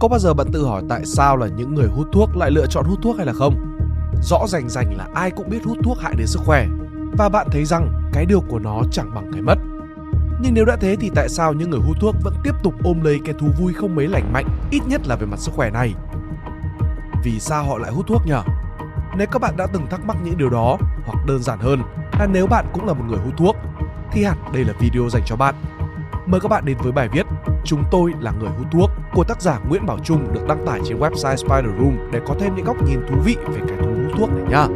Có bao giờ bạn tự hỏi tại sao là những người hút thuốc lại lựa chọn hút thuốc hay là không? Rõ rành rành là ai cũng biết hút thuốc hại đến sức khỏe và bạn thấy rằng cái được của nó chẳng bằng cái mất. Nhưng nếu đã thế thì tại sao những người hút thuốc vẫn tiếp tục ôm lấy cái thú vui không mấy lành mạnh, ít nhất là về mặt sức khỏe này? Vì sao họ lại hút thuốc nhỉ? Nếu các bạn đã từng thắc mắc những điều đó, hoặc đơn giản hơn là nếu bạn cũng là một người hút thuốc, thì hẳn đây là video dành cho bạn. Mời các bạn đến với bài viết Chúng tôi là người hút thuốc của tác giả Nguyễn Bảo Trung được đăng tải trên website Spider Room để có thêm những góc nhìn thú vị về cái thú hút thuốc này nha.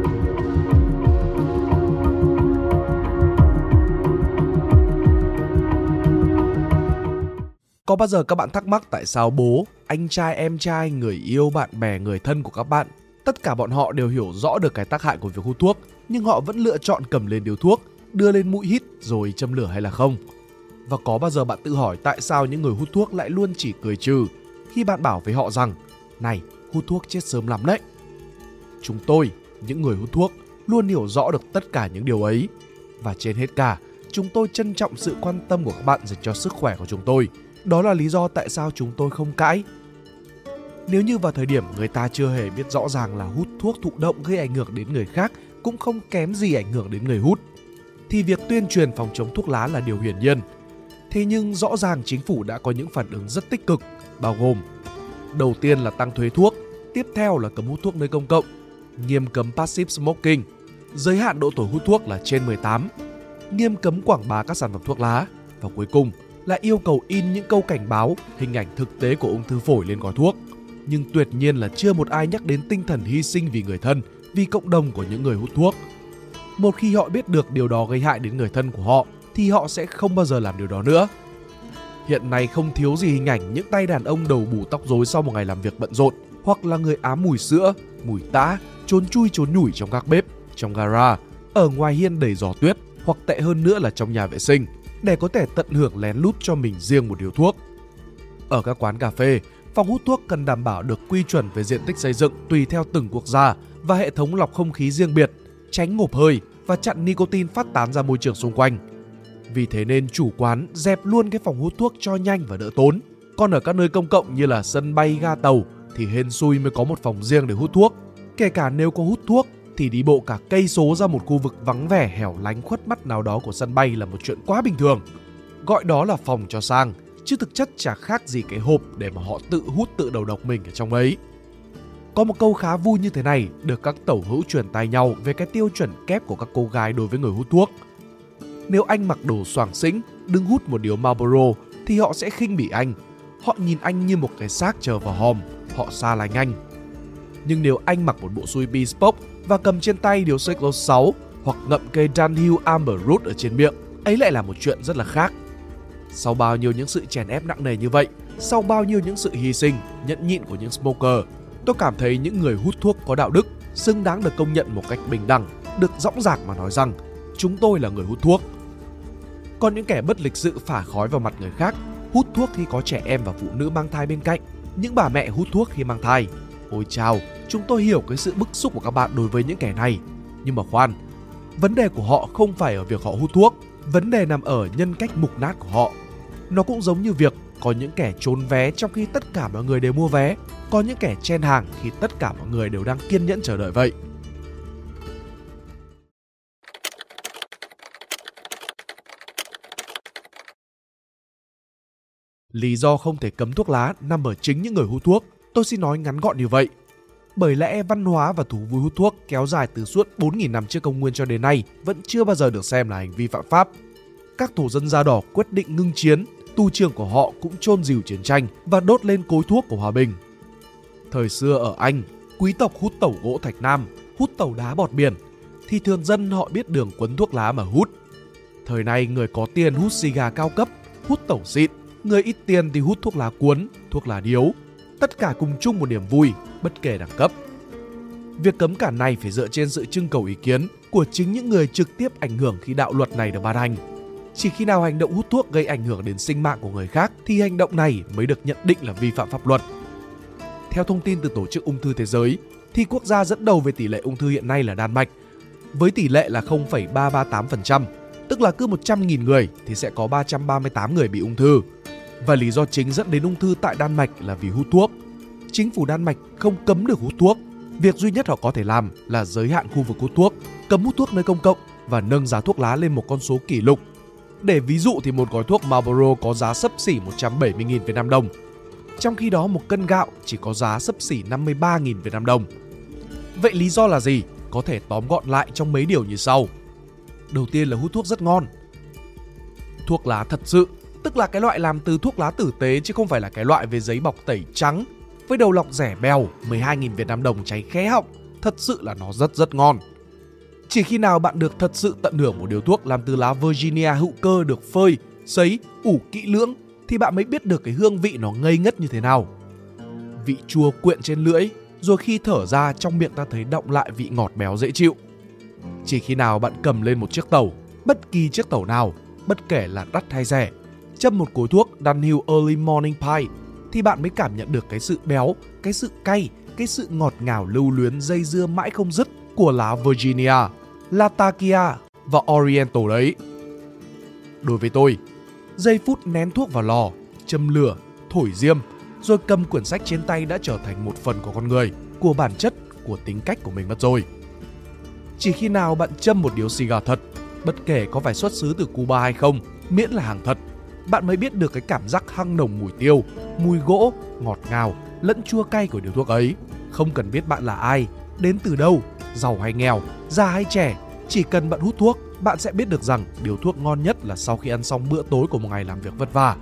Có bao giờ các bạn thắc mắc tại sao bố, anh trai, em trai, người yêu, bạn bè, người thân của các bạn tất cả bọn họ đều hiểu rõ được cái tác hại của việc hút thuốc, nhưng họ vẫn lựa chọn cầm lên điếu thuốc, đưa lên mũi hít rồi châm lửa hay là không? Và có bao giờ bạn tự hỏi tại sao những người hút thuốc lại luôn chỉ cười trừ khi bạn bảo với họ rằng này, hút thuốc chết sớm lắm đấy. Chúng tôi, những người hút thuốc, luôn hiểu rõ được tất cả những điều ấy. Và trên hết cả, chúng tôi trân trọng sự quan tâm của các bạn dành cho sức khỏe của chúng tôi. Đó là lý do tại sao chúng tôi không cãi. Nếu như vào thời điểm người ta chưa hề biết rõ ràng là hút thuốc thụ động gây ảnh hưởng đến người khác cũng không kém gì ảnh hưởng đến người hút, thì việc tuyên truyền phòng chống thuốc lá là điều hiển nhiên – Thế nhưng rõ ràng chính phủ đã có những phản ứng rất tích cực, bao gồm đầu tiên là tăng thuế thuốc, tiếp theo là cấm hút thuốc nơi công cộng, nghiêm cấm passive smoking, giới hạn độ tuổi hút thuốc là trên 18, nghiêm cấm quảng bá các sản phẩm thuốc lá và cuối cùng là yêu cầu in những câu cảnh báo, hình ảnh thực tế của ung thư phổi lên gói thuốc. Nhưng tuyệt nhiên là chưa một ai nhắc đến tinh thần hy sinh vì người thân, vì cộng đồng của những người hút thuốc. Một khi họ biết được điều đó gây hại đến người thân của họ thì họ sẽ không bao giờ làm điều đó nữa. Hiện nay không thiếu gì hình ảnh những tay đàn ông đầu bù tóc rối sau một ngày làm việc bận rộn hoặc là người ám mùi sữa, mùi tã, trốn chui trốn nhủi trong các bếp, trong gara, ở ngoài hiên đầy gió tuyết hoặc tệ hơn nữa là trong nhà vệ sinh để có thể tận hưởng lén lút cho mình riêng một điếu thuốc. Ở các quán cà phê, phòng hút thuốc cần đảm bảo được quy chuẩn về diện tích xây dựng tùy theo từng quốc gia và hệ thống lọc không khí riêng biệt, tránh ngộp hơi và chặn nicotine phát tán ra môi trường xung quanh vì thế nên chủ quán dẹp luôn cái phòng hút thuốc cho nhanh và đỡ tốn. Còn ở các nơi công cộng như là sân bay, ga tàu thì hên xui mới có một phòng riêng để hút thuốc. Kể cả nếu có hút thuốc thì đi bộ cả cây số ra một khu vực vắng vẻ hẻo lánh khuất mắt nào đó của sân bay là một chuyện quá bình thường. Gọi đó là phòng cho sang, chứ thực chất chả khác gì cái hộp để mà họ tự hút tự đầu độc mình ở trong ấy. Có một câu khá vui như thế này được các tẩu hữu truyền tai nhau về cái tiêu chuẩn kép của các cô gái đối với người hút thuốc – nếu anh mặc đồ soàng xĩnh, đứng hút một điếu Marlboro thì họ sẽ khinh bỉ anh. Họ nhìn anh như một cái xác chờ vào hòm, họ xa lánh anh. Nhưng nếu anh mặc một bộ xui bespoke và cầm trên tay điếu Cyclo 6 hoặc ngậm cây Dunhill Amber Root ở trên miệng, ấy lại là một chuyện rất là khác. Sau bao nhiêu những sự chèn ép nặng nề như vậy, sau bao nhiêu những sự hy sinh, nhẫn nhịn của những smoker, tôi cảm thấy những người hút thuốc có đạo đức xứng đáng được công nhận một cách bình đẳng, được dõng dạc mà nói rằng chúng tôi là người hút thuốc còn những kẻ bất lịch sự phả khói vào mặt người khác, hút thuốc khi có trẻ em và phụ nữ mang thai bên cạnh, những bà mẹ hút thuốc khi mang thai. Ôi chào, chúng tôi hiểu cái sự bức xúc của các bạn đối với những kẻ này. Nhưng mà khoan, vấn đề của họ không phải ở việc họ hút thuốc, vấn đề nằm ở nhân cách mục nát của họ. Nó cũng giống như việc có những kẻ trốn vé trong khi tất cả mọi người đều mua vé, có những kẻ chen hàng khi tất cả mọi người đều đang kiên nhẫn chờ đợi vậy. Lý do không thể cấm thuốc lá nằm ở chính những người hút thuốc. Tôi xin nói ngắn gọn như vậy. Bởi lẽ văn hóa và thú vui hút thuốc kéo dài từ suốt 4.000 năm trước công nguyên cho đến nay vẫn chưa bao giờ được xem là hành vi phạm pháp. Các thổ dân da đỏ quyết định ngưng chiến, tu trường của họ cũng chôn dìu chiến tranh và đốt lên cối thuốc của hòa bình. Thời xưa ở Anh, quý tộc hút tẩu gỗ thạch nam, hút tẩu đá bọt biển, thì thường dân họ biết đường quấn thuốc lá mà hút. Thời nay người có tiền hút xì gà cao cấp, hút tẩu xịn, Người ít tiền thì hút thuốc lá cuốn, thuốc lá điếu. Tất cả cùng chung một niềm vui, bất kể đẳng cấp. Việc cấm cản này phải dựa trên sự trưng cầu ý kiến của chính những người trực tiếp ảnh hưởng khi đạo luật này được ban hành. Chỉ khi nào hành động hút thuốc gây ảnh hưởng đến sinh mạng của người khác thì hành động này mới được nhận định là vi phạm pháp luật. Theo thông tin từ Tổ chức Ung thư Thế giới, thì quốc gia dẫn đầu về tỷ lệ ung thư hiện nay là Đan Mạch, với tỷ lệ là 0,338%, tức là cứ 100.000 người thì sẽ có 338 người bị ung thư. Và lý do chính dẫn đến ung thư tại Đan Mạch là vì hút thuốc. chính phủ Đan Mạch không cấm được hút thuốc. Việc duy nhất họ có thể làm là giới hạn khu vực hút thuốc, cấm hút thuốc nơi công cộng và nâng giá thuốc lá lên một con số kỷ lục. Để ví dụ thì một gói thuốc Marlboro có giá sấp xỉ 170.000 Việt Nam đồng. Trong khi đó một cân gạo chỉ có giá sấp xỉ 53.000 Việt Nam đồng. Vậy lý do là gì? Có thể tóm gọn lại trong mấy điều như sau. Đầu tiên là hút thuốc rất ngon. Thuốc lá thật sự, tức là cái loại làm từ thuốc lá tử tế chứ không phải là cái loại về giấy bọc tẩy trắng với đầu lọc rẻ bèo 12.000 Việt Nam đồng cháy khé họng. Thật sự là nó rất rất ngon. Chỉ khi nào bạn được thật sự tận hưởng một điều thuốc làm từ lá Virginia hữu cơ được phơi, sấy, ủ kỹ lưỡng thì bạn mới biết được cái hương vị nó ngây ngất như thế nào. Vị chua quyện trên lưỡi, rồi khi thở ra trong miệng ta thấy động lại vị ngọt béo dễ chịu. Chỉ khi nào bạn cầm lên một chiếc tàu, bất kỳ chiếc tàu nào, bất kể là đắt hay rẻ, châm một cối thuốc Dunhill Early Morning Pie thì bạn mới cảm nhận được cái sự béo, cái sự cay, cái sự ngọt ngào lưu luyến dây dưa mãi không dứt của lá Virginia, Latakia và Oriental đấy. Đối với tôi, giây phút nén thuốc vào lò, châm lửa, thổi diêm, rồi cầm quyển sách trên tay đã trở thành một phần của con người, của bản chất, của tính cách của mình mất rồi. Chỉ khi nào bạn châm một điếu xì gà thật, bất kể có phải xuất xứ từ Cuba hay không, miễn là hàng thật, bạn mới biết được cái cảm giác hăng nồng mùi tiêu, mùi gỗ, ngọt ngào, lẫn chua cay của điều thuốc ấy. Không cần biết bạn là ai, đến từ đâu, giàu hay nghèo, già hay trẻ, chỉ cần bạn hút thuốc, bạn sẽ biết được rằng điều thuốc ngon nhất là sau khi ăn xong bữa tối của một ngày làm việc vất vả.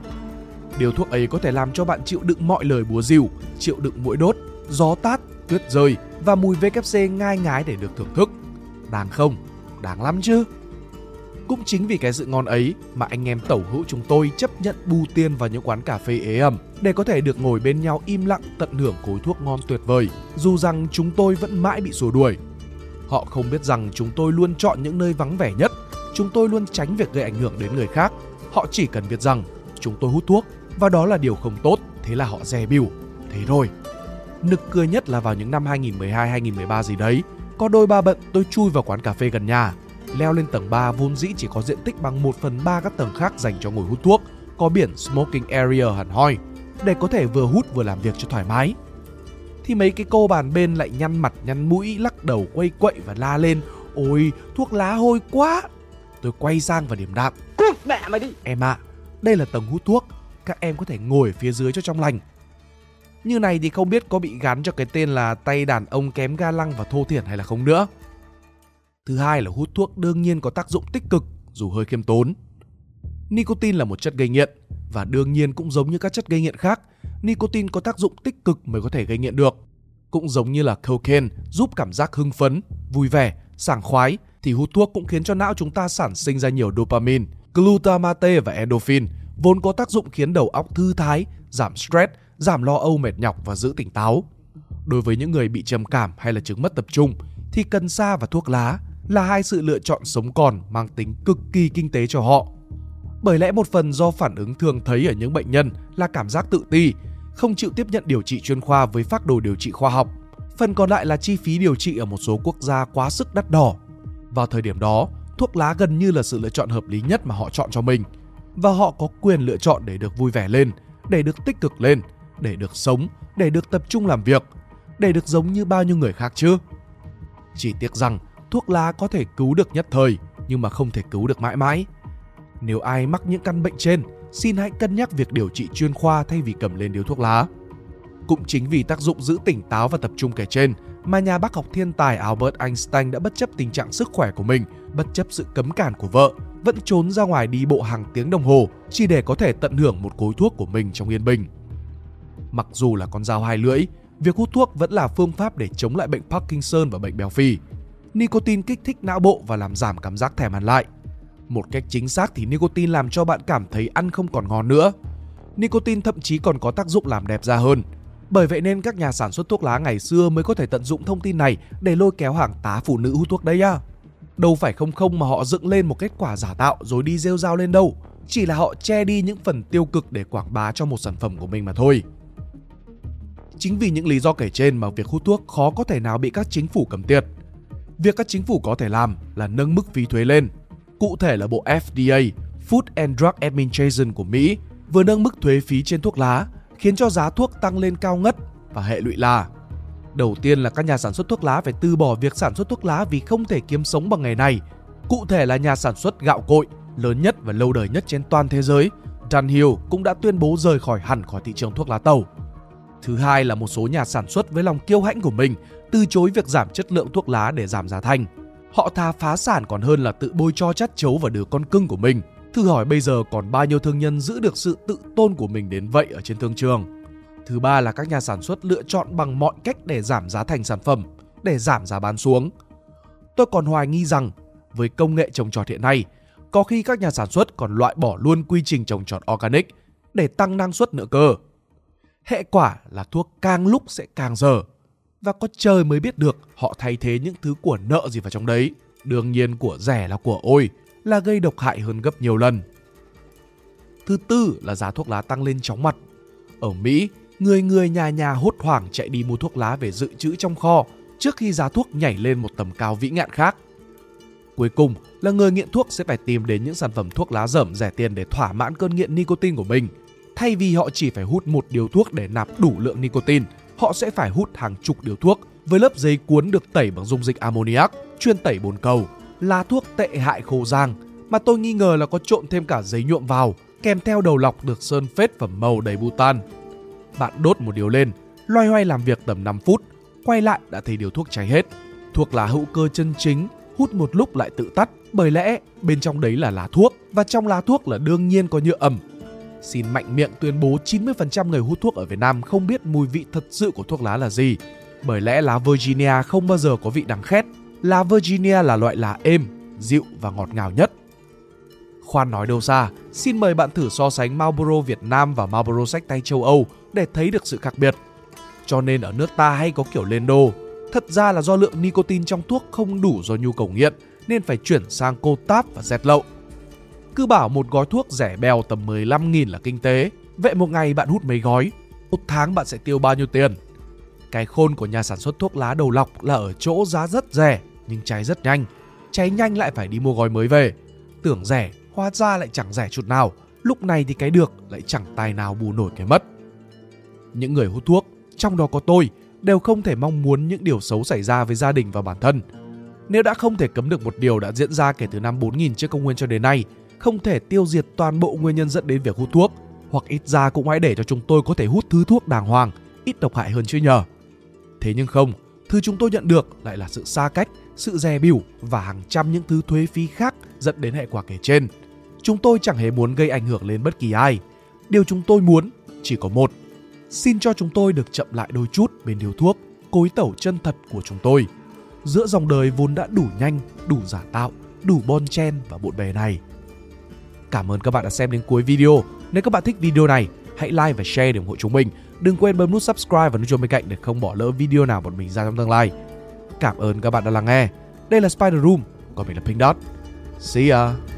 Điều thuốc ấy có thể làm cho bạn chịu đựng mọi lời búa rìu, chịu đựng mũi đốt, gió tát, tuyết rơi và mùi VKC ngai ngái để được thưởng thức. Đáng không? Đáng lắm chứ? Cũng chính vì cái sự ngon ấy mà anh em tẩu hữu chúng tôi chấp nhận bù tiền vào những quán cà phê ế ẩm để có thể được ngồi bên nhau im lặng tận hưởng cối thuốc ngon tuyệt vời, dù rằng chúng tôi vẫn mãi bị xua đuổi. Họ không biết rằng chúng tôi luôn chọn những nơi vắng vẻ nhất, chúng tôi luôn tránh việc gây ảnh hưởng đến người khác. Họ chỉ cần biết rằng chúng tôi hút thuốc và đó là điều không tốt, thế là họ dè bỉu. Thế thôi. Nực cười nhất là vào những năm 2012-2013 gì đấy, có đôi ba bận tôi chui vào quán cà phê gần nhà, leo lên tầng 3 vốn dĩ chỉ có diện tích bằng 1 phần 3 các tầng khác dành cho ngồi hút thuốc, có biển smoking area hẳn hoi, để có thể vừa hút vừa làm việc cho thoải mái. Thì mấy cái cô bàn bên lại nhăn mặt nhăn mũi lắc đầu quay quậy và la lên Ôi thuốc lá hôi quá. Tôi quay sang và điểm đạm. Cút mẹ mày đi. Em ạ, à, đây là tầng hút thuốc Các em có thể ngồi phía dưới cho trong lành. Như này thì không biết có bị gắn cho cái tên là tay đàn ông kém ga lăng và thô thiển hay là không nữa Thứ hai là hút thuốc đương nhiên có tác dụng tích cực dù hơi khiêm tốn. Nicotine là một chất gây nghiện và đương nhiên cũng giống như các chất gây nghiện khác, nicotine có tác dụng tích cực mới có thể gây nghiện được. Cũng giống như là cocaine giúp cảm giác hưng phấn, vui vẻ, sảng khoái thì hút thuốc cũng khiến cho não chúng ta sản sinh ra nhiều dopamine, glutamate và endorphin vốn có tác dụng khiến đầu óc thư thái, giảm stress, giảm lo âu mệt nhọc và giữ tỉnh táo. Đối với những người bị trầm cảm hay là chứng mất tập trung thì cần sa và thuốc lá là hai sự lựa chọn sống còn mang tính cực kỳ kinh tế cho họ. Bởi lẽ một phần do phản ứng thường thấy ở những bệnh nhân là cảm giác tự ti, không chịu tiếp nhận điều trị chuyên khoa với phác đồ điều trị khoa học. Phần còn lại là chi phí điều trị ở một số quốc gia quá sức đắt đỏ. Vào thời điểm đó, thuốc lá gần như là sự lựa chọn hợp lý nhất mà họ chọn cho mình. Và họ có quyền lựa chọn để được vui vẻ lên, để được tích cực lên, để được sống, để được tập trung làm việc, để được giống như bao nhiêu người khác chứ. Chỉ tiếc rằng thuốc lá có thể cứu được nhất thời nhưng mà không thể cứu được mãi mãi. Nếu ai mắc những căn bệnh trên, xin hãy cân nhắc việc điều trị chuyên khoa thay vì cầm lên điếu thuốc lá. Cũng chính vì tác dụng giữ tỉnh táo và tập trung kể trên mà nhà bác học thiên tài Albert Einstein đã bất chấp tình trạng sức khỏe của mình, bất chấp sự cấm cản của vợ, vẫn trốn ra ngoài đi bộ hàng tiếng đồng hồ chỉ để có thể tận hưởng một cối thuốc của mình trong yên bình. Mặc dù là con dao hai lưỡi, việc hút thuốc vẫn là phương pháp để chống lại bệnh Parkinson và bệnh béo phì, nicotine kích thích não bộ và làm giảm cảm giác thèm ăn lại. Một cách chính xác thì nicotine làm cho bạn cảm thấy ăn không còn ngon nữa. Nicotine thậm chí còn có tác dụng làm đẹp da hơn. Bởi vậy nên các nhà sản xuất thuốc lá ngày xưa mới có thể tận dụng thông tin này để lôi kéo hàng tá phụ nữ hút thuốc đấy nhá. Đâu phải không không mà họ dựng lên một kết quả giả tạo rồi đi rêu rao lên đâu. Chỉ là họ che đi những phần tiêu cực để quảng bá cho một sản phẩm của mình mà thôi. Chính vì những lý do kể trên mà việc hút thuốc khó có thể nào bị các chính phủ cấm tiệt. Việc các chính phủ có thể làm là nâng mức phí thuế lên. Cụ thể là bộ FDA, Food and Drug Administration của Mỹ vừa nâng mức thuế phí trên thuốc lá, khiến cho giá thuốc tăng lên cao ngất và hệ lụy là Đầu tiên là các nhà sản xuất thuốc lá phải từ bỏ việc sản xuất thuốc lá vì không thể kiếm sống bằng nghề này. Cụ thể là nhà sản xuất gạo cội lớn nhất và lâu đời nhất trên toàn thế giới, Dunhill cũng đã tuyên bố rời khỏi hẳn khỏi thị trường thuốc lá tàu. Thứ hai là một số nhà sản xuất với lòng kiêu hãnh của mình từ chối việc giảm chất lượng thuốc lá để giảm giá thành. Họ thà phá sản còn hơn là tự bôi cho chát chấu vào đứa con cưng của mình. Thử hỏi bây giờ còn bao nhiêu thương nhân giữ được sự tự tôn của mình đến vậy ở trên thương trường. Thứ ba là các nhà sản xuất lựa chọn bằng mọi cách để giảm giá thành sản phẩm, để giảm giá bán xuống. Tôi còn hoài nghi rằng với công nghệ trồng trọt hiện nay, có khi các nhà sản xuất còn loại bỏ luôn quy trình trồng trọt organic để tăng năng suất nữa cơ. Hệ quả là thuốc càng lúc sẽ càng dở và có trời mới biết được họ thay thế những thứ của nợ gì vào trong đấy. Đương nhiên của rẻ là của ôi, là gây độc hại hơn gấp nhiều lần. Thứ tư là giá thuốc lá tăng lên chóng mặt. Ở Mỹ, người người nhà nhà hốt hoảng chạy đi mua thuốc lá về dự trữ trong kho trước khi giá thuốc nhảy lên một tầm cao vĩ ngạn khác. Cuối cùng là người nghiện thuốc sẽ phải tìm đến những sản phẩm thuốc lá dởm rẻ tiền để thỏa mãn cơn nghiện nicotine của mình. Thay vì họ chỉ phải hút một điếu thuốc để nạp đủ lượng nicotine, họ sẽ phải hút hàng chục điếu thuốc với lớp giấy cuốn được tẩy bằng dung dịch ammoniac, chuyên tẩy bồn cầu, là thuốc tệ hại khô giang mà tôi nghi ngờ là có trộn thêm cả giấy nhuộm vào, kèm theo đầu lọc được sơn phết phẩm màu đầy butan. Bạn đốt một điếu lên, loay hoay làm việc tầm 5 phút, quay lại đã thấy điếu thuốc cháy hết. Thuốc lá hữu cơ chân chính, hút một lúc lại tự tắt, bởi lẽ bên trong đấy là lá thuốc và trong lá thuốc là đương nhiên có nhựa ẩm. Xin mạnh miệng tuyên bố 90% người hút thuốc ở Việt Nam không biết mùi vị thật sự của thuốc lá là gì. Bởi lẽ lá Virginia không bao giờ có vị đắng khét. Lá Virginia là loại lá êm, dịu và ngọt ngào nhất. Khoan nói đâu xa, xin mời bạn thử so sánh Marlboro Việt Nam và Marlboro sách tay châu Âu để thấy được sự khác biệt. Cho nên ở nước ta hay có kiểu lên đô, thật ra là do lượng nicotine trong thuốc không đủ do nhu cầu nghiện nên phải chuyển sang cô táp và dẹt lậu. Cứ bảo một gói thuốc rẻ bèo tầm 15.000 là kinh tế, vậy một ngày bạn hút mấy gói, một tháng bạn sẽ tiêu bao nhiêu tiền? Cái khôn của nhà sản xuất thuốc lá đầu lọc là ở chỗ giá rất rẻ nhưng cháy rất nhanh. Cháy nhanh lại phải đi mua gói mới về. Tưởng rẻ, hóa ra lại chẳng rẻ chút nào. Lúc này thì cái được lại chẳng tài nào bù nổi cái mất. Những người hút thuốc, trong đó có tôi, đều không thể mong muốn những điều xấu xảy ra với gia đình và bản thân. Nếu đã không thể cấm được một điều đã diễn ra kể từ năm 4000 trước công nguyên cho đến nay, không thể tiêu diệt toàn bộ nguyên nhân dẫn đến việc hút thuốc, hoặc ít ra cũng hãy để cho chúng tôi có thể hút thứ thuốc đàng hoàng, ít độc hại hơn chứ nhờ. Thế nhưng không, thứ chúng tôi nhận được lại là sự xa cách, sự dè bỉu và hàng trăm những thứ thuế phí khác dẫn đến hệ quả kể trên. Chúng tôi chẳng hề muốn gây ảnh hưởng lên bất kỳ ai. Điều chúng tôi muốn chỉ có một. Xin cho chúng tôi được chậm lại đôi chút bên điều thuốc, cối tẩu chân thật của chúng tôi. Giữa dòng đời vốn đã đủ nhanh, đủ giả tạo, đủ bon chen và bộn bề này. Cảm ơn các bạn đã xem đến cuối video. Nếu các bạn thích video này, hãy like và share để ủng hộ chúng mình. Đừng quên bấm nút subscribe và nút chuông bên cạnh để không bỏ lỡ video nào bọn mình ra trong tương lai. Cảm ơn các bạn đã lắng nghe. Đây là Spider Room, còn mình là Pink Dot. See ya!